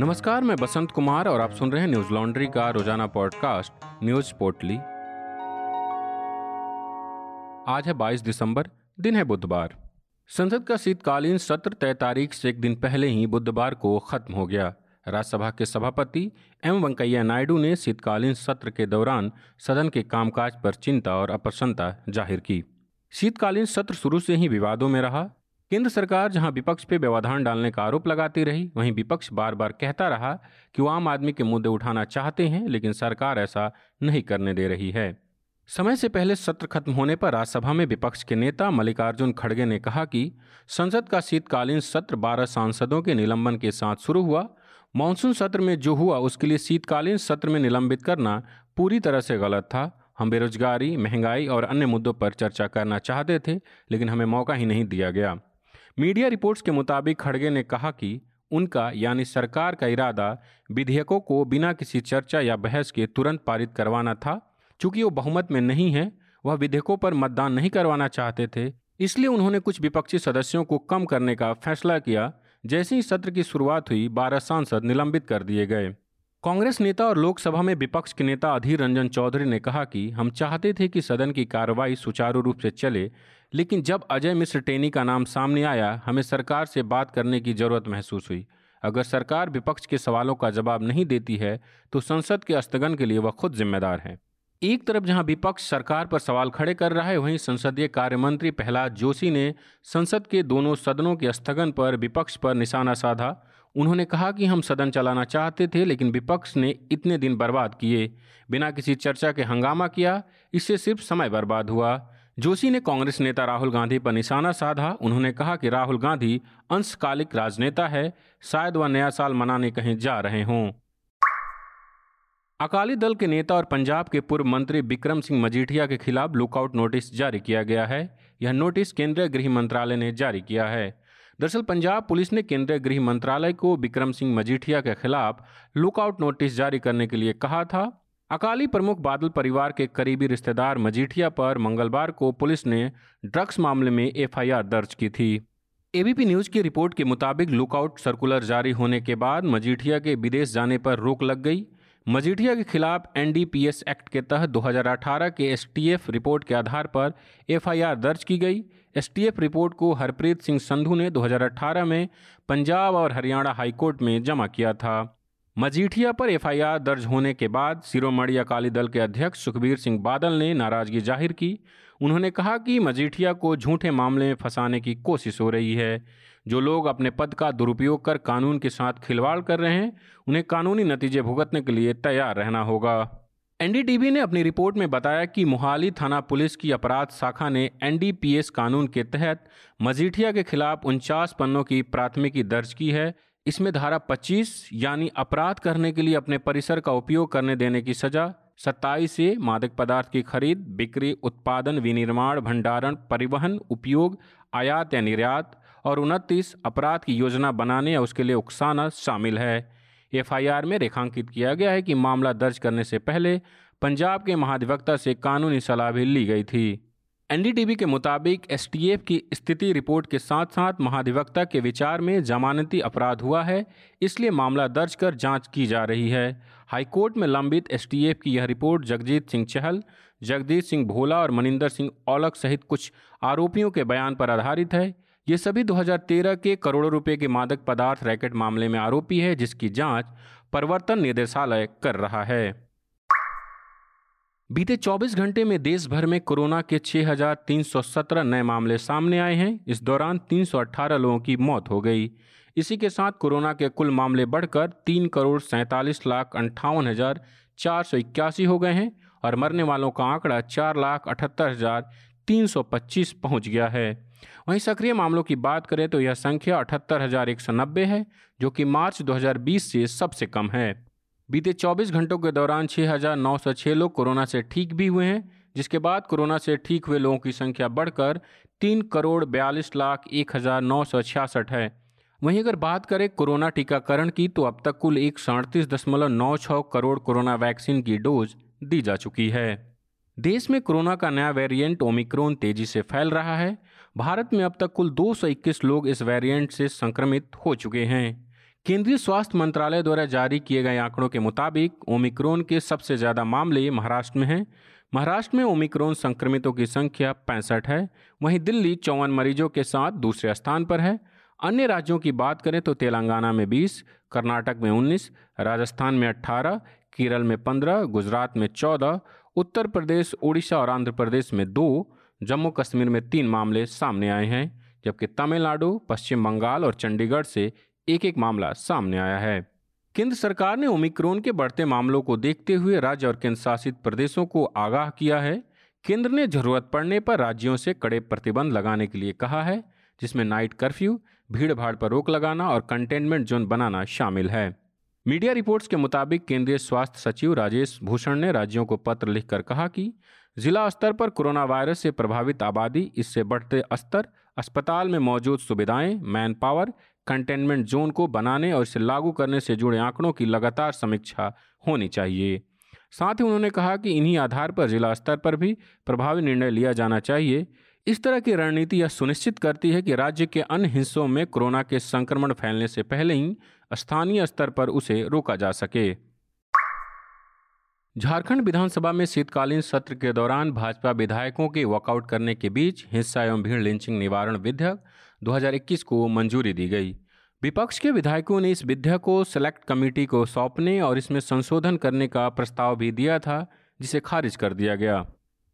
नमस्कार, मैं बसंत कुमार और आप सुन रहे हैं न्यूज़ लॉन्ड्री का रोज़ाना पॉडकास्ट, न्यूज़ पोर्टली। आज है 22 दिसंबर, दिन है बुधवार। संसद का शीतकालीन सत्र तय तारीख से एक दिन पहले ही बुधवार को खत्म हो गया। राज्यसभा के सभापति एम वेंकैया नायडू ने शीतकालीन सत्र के दौरान सदन के कामकाज पर चिंता और अप्रसन्नता ज़ाहिर की। शीतकालीन सत्र शुरू से ही विवादों में रहा केंद्र सरकार जहाँ विपक्ष पे व्यवधान डालने का आरोप लगाती रही, वहीं विपक्ष बार बार कहता रहा कि वो आम आदमी के मुद्दे उठाना चाहते हैं, लेकिन सरकार ऐसा नहीं करने दे रही है। समय से पहले सत्र खत्म होने पर राज्यसभा में विपक्ष के नेता मल्लिकार्जुन खड़गे ने कहा कि संसद का शीतकालीन सत्र 12 सांसदों के निलंबन के साथ शुरू हुआ। मानसून सत्र में जो हुआ, उसके लिए शीतकालीन सत्र में निलंबित करना पूरी तरह से गलत था। हम बेरोजगारी, महँगाई और अन्य मुद्दों पर चर्चा करना चाहते थे, लेकिन हमें मौका ही नहीं दिया गया। मीडिया रिपोर्ट्स के मुताबिक खड़गे ने कहा कि उनका, यानी सरकार का इरादा, विधेयकों को बिना किसी चर्चा या बहस के तुरंत पारित करवाना था। चूँकि वो बहुमत में नहीं है, वह विधेयकों पर मतदान नहीं करवाना चाहते थे। इसलिए उन्होंने कुछ विपक्षी सदस्यों को कम करने का फैसला किया, जैसे ही सत्र की शुरुआत हुई, बारह सांसद निलंबित कर दिए गए। कांग्रेस नेता और लोकसभा में विपक्ष के नेता अधीर रंजन चौधरी ने कहा कि हम चाहते थे कि सदन की कार्रवाई सुचारू रूप से चले, लेकिन जब अजय मिश्र टेनी का नाम सामने आया, हमें सरकार से बात करने की ज़रूरत महसूस हुई। अगर सरकार विपक्ष के सवालों का जवाब नहीं देती है तो संसद के स्थगन के लिए वह खुद जिम्मेदार है। एक तरफ़ जहाँ विपक्ष सरकार पर सवाल खड़े कर रहा है, वहीं संसदीय कार्य मंत्री प्रहलाद जोशी ने संसद के दोनों सदनों के स्थगन पर विपक्ष पर निशाना साधा। उन्होंने कहा कि हम सदन चलाना चाहते थे, लेकिन विपक्ष ने इतने दिन बर्बाद किए। बिना किसी चर्चा के हंगामा किया, इससे सिर्फ़ समय बर्बाद हुआ। जोशी ने कांग्रेस नेता राहुल गांधी पर निशाना साधा। उन्होंने कहा कि राहुल गांधी अंशकालिक राजनेता है, शायद वह नया साल मनाने कहीं जा रहे हों। अकाली दल के नेता और पंजाब के पूर्व मंत्री बिक्रम सिंह मजीठिया के खिलाफ लुकआउट नोटिस जारी किया गया है। यह नोटिस केंद्रीय गृह मंत्रालय ने जारी किया है। दरअसल पंजाब पुलिस ने केंद्रीय गृह मंत्रालय को विक्रम सिंह मजीठिया के खिलाफ लुकआउट नोटिस जारी करने के लिए कहा था। अकाली प्रमुख बादल परिवार के करीबी रिश्तेदार मजीठिया पर मंगलवार को पुलिस ने ड्रग्स मामले में एफआईआर दर्ज की थी। एबीपी न्यूज़ की रिपोर्ट के मुताबिक लुकआउट सर्कुलर जारी होने के बाद मजीठिया के विदेश जाने पर रोक लग गई। मजीठिया के खिलाफ एनडीपीएस एक्ट के तहत 2018 के एसटीएफ रिपोर्ट के आधार पर एफआईआर दर्ज की गई। एसटीएफ रिपोर्ट को हरप्रीत सिंह संधू ने 2018 में पंजाब और हरियाणा हाईकोर्ट में जमा किया था। मजीठिया पर एफआईआर दर्ज होने के बाद शिरोमणि अकाली दल के अध्यक्ष सुखबीर सिंह बादल ने नाराज़गी ज़ाहिर की। उन्होंने कहा कि मजीठिया को झूठे मामले में फंसाने की कोशिश हो रही है। जो लोग अपने पद का दुरुपयोग कर कानून के साथ खिलवाड़ कर रहे हैं, उन्हें कानूनी नतीजे भुगतने के लिए तैयार रहना होगा। एनडीटीवी ने अपनी रिपोर्ट में बताया कि मोहाली थाना पुलिस की अपराध शाखा ने एनडीपीएस कानून के तहत मजीठिया के खिलाफ उनचास पन्नों की प्राथमिकी दर्ज की है। इसमें धारा 25 यानी अपराध करने के लिए अपने परिसर का उपयोग करने देने की सजा, सत्ताईस से मादक पदार्थ की खरीद, बिक्री, उत्पादन, विनिर्माण, भंडारण, परिवहन, उपयोग, आयात या निर्यात और उनतीस अपराध की योजना बनाने या उसके लिए उकसाना शामिल है। एफआईआर में रेखांकित किया गया है कि मामला दर्ज करने से पहले पंजाब के महाधिवक्ता से कानूनी सलाह भी ली गई थी। एनडीटीवी के मुताबिक एसटीएफ की स्थिति रिपोर्ट के साथ साथ महाधिवक्ता के विचार में जमानती अपराध हुआ है, इसलिए मामला दर्ज कर जाँच की जा रही है। हाईकोर्ट में लंबित एसटीएफ की यह रिपोर्ट जगजीत सिंह चहल, जगदीश सिंह भोला और मनिंदर सिंह औलख सहित कुछ आरोपियों के बयान पर आधारित है। ये सभी 2013 के करोड़ों रुपए के मादक पदार्थ रैकेट मामले में आरोपी है जिसकी जाँच प्रवर्तन निदेशालय कर रहा है। बीते 24 घंटे में देश भर में कोरोना के 6,317 नए मामले सामने आए हैं। इस दौरान 318 लोगों की मौत हो गई। इसी के साथ कोरोना के कुल मामले बढ़कर तीन करोड़ सैंतालीस लाख अंठावन हज़ार चार सौ इक्यासी हो गए हैं और मरने वालों का आंकड़ा चार लाख अठहत्तर हज़ार तीन सौ पच्चीस पहुँच गया है। वहीं सक्रिय मामलों की बात करें तो यह संख्या अठहत्तर है जो कि मार्च 2020 से सबसे कम है। बीते 24 घंटों के दौरान 6,906 लोग कोरोना से ठीक भी हुए हैं जिसके बाद कोरोना से ठीक हुए लोगों की संख्या बढ़कर तीन करोड़ बयालीस लाख एक हज़ार नौ सौ छियासठ है। वहीं अगर बात करें कोरोना टीकाकरण की तो अब तक कुल एक सौ अड़तीस दशमलव नौ छः करोड़ कोरोना वैक्सीन की डोज दी जा चुकी है। देश में कोरोना का नया वेरिएंट ओमिक्रोन तेज़ी से फैल रहा है। भारत में अब तक कुल 221 लोग इस वेरिएंट से संक्रमित हो चुके हैं। केंद्रीय स्वास्थ्य मंत्रालय द्वारा जारी किए गए आंकड़ों के मुताबिक ओमिक्रोन के सबसे ज़्यादा मामले महाराष्ट्र में हैं। महाराष्ट्र में ओमिक्रोन संक्रमितों की संख्या पैंसठ है। वहीं दिल्ली चौवन मरीजों के साथ दूसरे स्थान पर है। अन्य राज्यों की बात करें तो तेलंगाना में 20, कर्नाटक में 19, राजस्थान में 18, केरल में 15, गुजरात में 14, उत्तर प्रदेश उड़ीसा और आंध्र प्रदेश में दो, जम्मू कश्मीर में तीन मामले सामने आए हैं, जबकि तमिलनाडु, पश्चिम बंगाल और चंडीगढ़ से एक एक मामला सामने आया है। केंद्र सरकार ने ओमिक्रोन के बढ़ते मामलों को देखते हुए राज्य और केंद्र शासित प्रदेशों को आगाह किया है। केंद्र ने ज़रूरत पड़ने पर राज्यों से कड़े प्रतिबंध लगाने के लिए कहा है, जिसमें नाइट कर्फ्यू भीड़ भाड़ पर रोक लगाना और कंटेनमेंट जोन बनाना शामिल है। मीडिया रिपोर्ट्स के मुताबिक केंद्रीय स्वास्थ्य सचिव राजेश भूषण ने राज्यों को पत्र लिखकर कहा कि जिला स्तर पर कोरोना वायरस से प्रभावित आबादी, इससे बढ़ते स्तर, अस्पताल में मौजूद सुविधाएँ मैन पावर कंटेनमेंट जोन को बनाने और इसे लागू करने से जुड़े आंकड़ों की लगातार समीक्षा होनी चाहिए। साथ ही उन्होंने कहा कि इन्हीं आधार पर जिला स्तर पर भी प्रभावी निर्णय लिया जाना चाहिए। इस तरह की रणनीति यह सुनिश्चित करती है कि राज्य के अन्य हिस्सों में कोरोना के संक्रमण फैलने से पहले ही स्थानीय स्तर पर उसे रोका जा सके। झारखंड विधानसभा में शीतकालीन सत्र के दौरान भाजपा विधायकों के वॉकआउट करने के बीच हिंसा एवं भीड़ लिंचिंग निवारण विधेयक 2021 को मंजूरी दी गई। विपक्ष के विधायकों ने इस विधेयक को सेलेक्ट कमेटी को सौंपने और इसमें संशोधन करने का प्रस्ताव भी दिया था, जिसे खारिज कर दिया गया।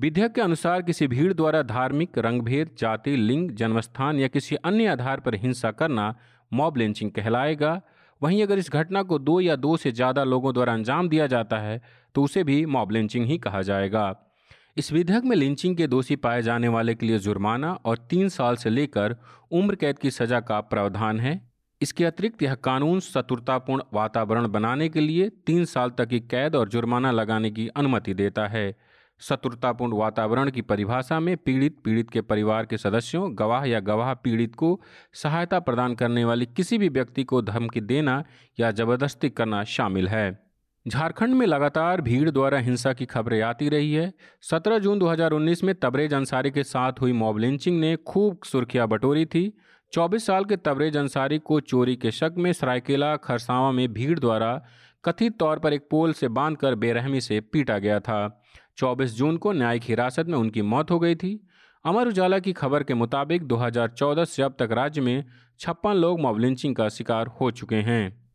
विधेयक के अनुसार किसी भीड़ द्वारा धार्मिक, रंगभेद, जाति, लिंग, जन्मस्थान या किसी अन्य आधार पर हिंसा करना मॉब लिंचिंग कहलाएगा। वहीं अगर इस घटना को दो या दो से ज़्यादा लोगों द्वारा अंजाम दिया जाता है तो उसे भी मॉब लिंचिंग ही कहा जाएगा। इस विधेयक में लिंचिंग के दोषी पाए जाने वाले के लिए जुर्माना और तीन साल से लेकर उम्र कैद की सजा का प्रावधान है। इसके अतिरिक्त यह कानून शत्रुतापूर्ण वातावरण बनाने के लिए तीन साल तक की कैद और जुर्माना लगाने की अनुमति देता है। शत्रुतापूर्ण वातावरण की परिभाषा में पीड़ित पीड़ित के परिवार के सदस्यों, गवाह या गवाह पीड़ित को सहायता प्रदान करने वाली किसी भी व्यक्ति को धमकी देना या ज़बरदस्ती करना शामिल है। झारखंड में लगातार भीड़ द्वारा हिंसा की खबरें आती रही है। 17 जून 2019 में तबरेज अंसारी के साथ हुई मॉब लिंचिंग ने खूब सुर्खियाँ बटोरी थी। 24 साल के तबरेज अंसारी को चोरी के शक में सरायकेला, खरसावा में भीड़ द्वारा कथित तौर पर एक पोल से बांधकर बेरहमी से पीटा गया था। 24 जून को न्यायिक हिरासत में उनकी मौत हो गई थी। अमर उजाला की खबर के मुताबिक 2014 से अब तक राज्य में छप्पन लोग मॉब लिंचिंग का शिकार हो चुके हैं।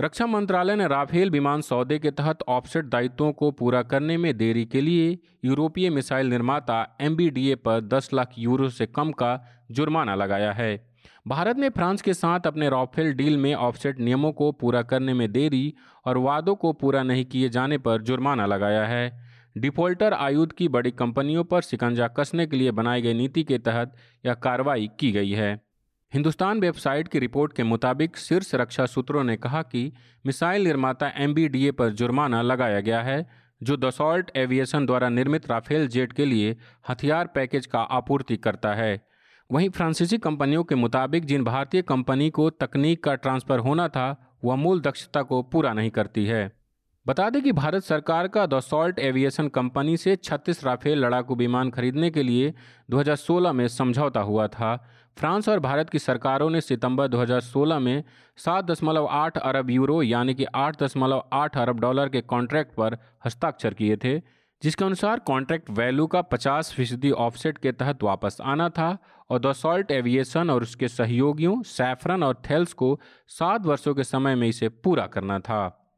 रक्षा मंत्रालय ने राफेल विमान सौदे के तहत ऑफसेट दायित्वों को पूरा करने में देरी के लिए यूरोपीय मिसाइल निर्माता एम पर 10 लाख यूरो से कम का जुर्माना लगाया है। भारत ने फ्रांस के साथ अपने राफेल डील में ऑफसेट नियमों को पूरा करने में देरी और वादों को पूरा नहीं किए जाने पर जुर्माना लगाया है। डिफॉल्टर आयुध की बड़ी कंपनियों पर शिकंजा कसने के लिए बनाई गई नीति के तहत यह कार्रवाई की गई है। हिंदुस्तान वेबसाइट की रिपोर्ट के मुताबिक शीर्ष रक्षा सूत्रों ने कहा कि मिसाइल निर्माता एम पर जुर्माना लगाया गया है, जो दसॉल्ट एविएशन द्वारा निर्मित राफेल जेट के लिए हथियार पैकेज का आपूर्ति करता है। वहीं फ्रांसीसी कंपनियों के मुताबिक जिन भारतीय कंपनी को तकनीक का ट्रांसफ़र होना था, वह मूल दक्षता को पूरा नहीं करती है। बता दें कि भारत सरकार का दसॉल्ट एविएशन कंपनी से 36 राफेल लड़ाकू विमान खरीदने के लिए 2016 में समझौता हुआ था। फ्रांस और भारत की सरकारों ने सितंबर 2016 में 7.8 अरब यूरो यानी कि 8.8 अरब डॉलर के कॉन्ट्रैक्ट पर हस्ताक्षर किए थे। जिसके अनुसार कॉन्ट्रैक्ट वैल्यू का 50 फ़ीसदी ऑफसेट के तहत वापस आना था और दसॉल्ट एविएशन और उसके सहयोगियों सैफरन और थेल्स को सात वर्षों के समय में इसे पूरा करना था।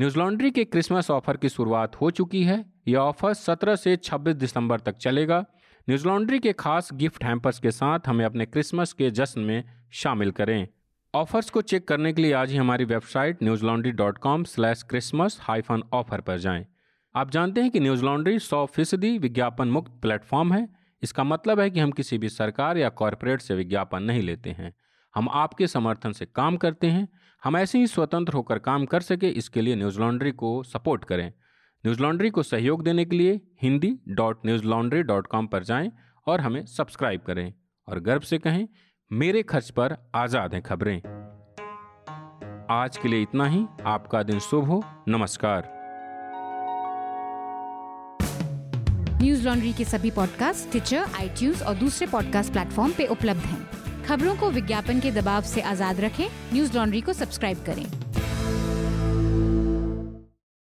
न्यूज़ लॉन्ड्री के क्रिसमस ऑफ़र की शुरुआत हो चुकी है। यह ऑफ़र 17 से 26 दिसंबर तक चलेगा। न्यूज़ लॉन्ड्री के खास गिफ्ट हैम्पर्स के साथ हमें अपने क्रिसमस के जश्न में शामिल करें। ऑफर्स को चेक करने के लिए आज ही हमारी website Newslaundry dot com slash Christmas hyphen offer पर जाएँ। आप जानते हैं कि न्यूज़ लॉन्ड्री सौ फ़ीसदी विज्ञापन मुक्त प्लेटफॉर्म है। इसका मतलब है कि हम किसी भी सरकार या कॉरपोरेट से विज्ञापन नहीं लेते हैं। हम आपके समर्थन से काम करते हैं। हम ऐसे ही स्वतंत्र होकर काम कर सके, इसके लिए न्यूज़ लॉन्ड्री को सपोर्ट करें। न्यूज़ लॉन्ड्री को सहयोग देने के लिए Hindi dot Newslaundry dot com पर जाएँ और हमें सब्सक्राइब करें। और गर्व से कहें मेरे खर्च पर आज़ाद हैं खबरें। आज के लिए इतना ही। आपका दिन शुभ हो। नमस्कार। न्यूज़ लॉन्ड्री के सभी पॉडकास्ट ट्विटर आई और दूसरे पॉडकास्ट प्लेटफॉर्म पे उपलब्ध हैं। खबरों को विज्ञापन के दबाव से आज़ाद रखें। न्यूज़ लॉन्ड्री को सब्सक्राइब करें।